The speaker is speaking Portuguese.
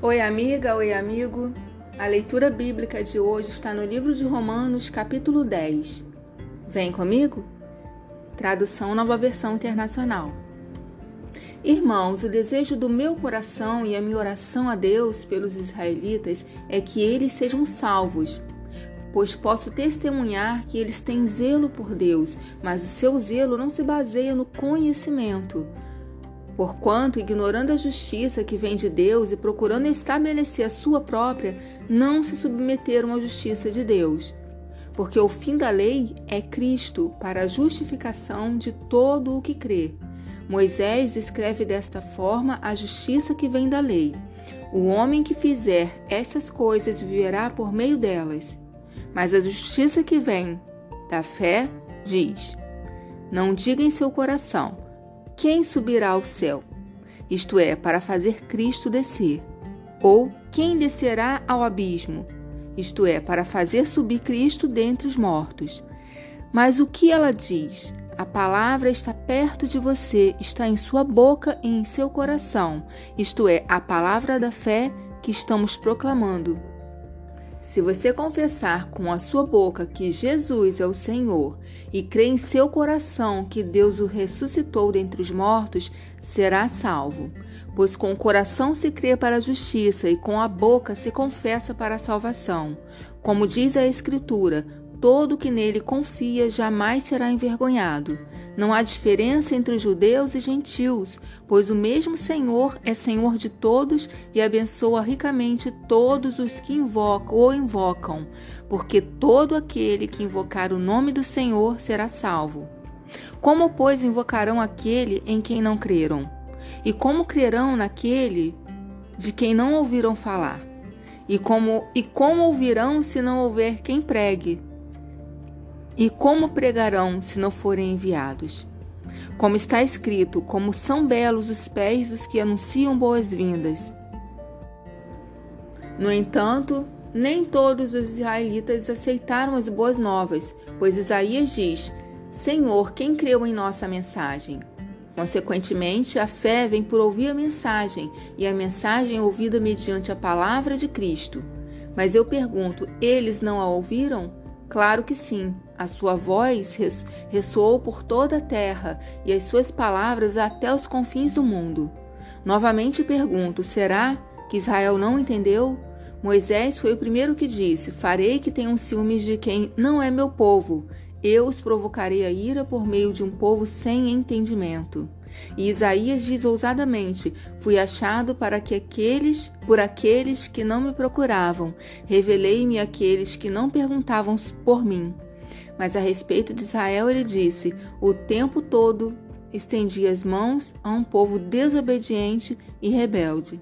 Oi, amiga, oi, amigo. A leitura bíblica de hoje está no livro de Romanos, capítulo 10. Vem comigo? Tradução Nova Versão Internacional. Irmãos, o desejo do meu coração e a minha oração a Deus pelos israelitas é que eles sejam salvos, pois posso testemunhar que eles têm zelo por Deus, mas o seu zelo não se baseia no conhecimento Porquanto, ignorando a justiça que vem de Deus e procurando estabelecer a sua própria, não se submeteram à justiça de Deus. Porque o fim da lei é Cristo para a justificação de todo o que crê. Moisés escreve desta forma a justiça que vem da lei. O homem que fizer estas coisas viverá por meio delas. Mas a justiça que vem da fé diz: Não diga em seu coração quem subirá ao céu? Isto é, para fazer Cristo descer. Ou quem descerá ao abismo? Isto é, para fazer subir Cristo dentre os mortos. Mas o que ela diz? A palavra está perto de você, está em sua boca e em seu coração, isto é, a palavra da fé que estamos proclamando. Se você confessar com a sua boca que Jesus é o Senhor e crer em seu coração que Deus o ressuscitou dentre os mortos, será salvo. Pois com o coração se crê para a justiça e com a boca se confessa para a salvação. Como diz a Escritura, Todo que nele confia jamais será envergonhado. Não há diferença entre judeus e gentios, pois o mesmo Senhor é Senhor de todos e abençoa ricamente todos os que invocam ou invocam, porque todo aquele que invocar o nome do Senhor será salvo. Como, pois, invocarão aquele em quem não creram? E como crerão naquele de quem não ouviram falar? E como, e como ouvirão se não houver quem pregue? E como pregarão se não forem enviados? Como está escrito, como são belos os pés dos que anunciam boas-vindas. No entanto, nem todos os israelitas aceitaram as boas novas, pois Isaías diz: Senhor, quem creu em nossa mensagem? Consequentemente, a fé vem por ouvir a mensagem, e a mensagem é ouvida mediante a palavra de Cristo. Mas eu pergunto: eles não a ouviram? Claro que sim. A sua voz ressoou por toda a terra e as suas palavras até os confins do mundo. Novamente pergunto: será que Israel não entendeu? Moisés foi o primeiro que disse: Farei que tenham ciúmes de quem não é meu povo. Eu os provocarei a ira por meio de um povo sem entendimento. E Isaías diz ousadamente: Fui achado para que aqueles, por aqueles que não me procuravam, revelei-me àqueles que não perguntavam por mim. Mas a respeito de Israel, ele disse: O tempo todo estendi as mãos a um povo desobediente e rebelde.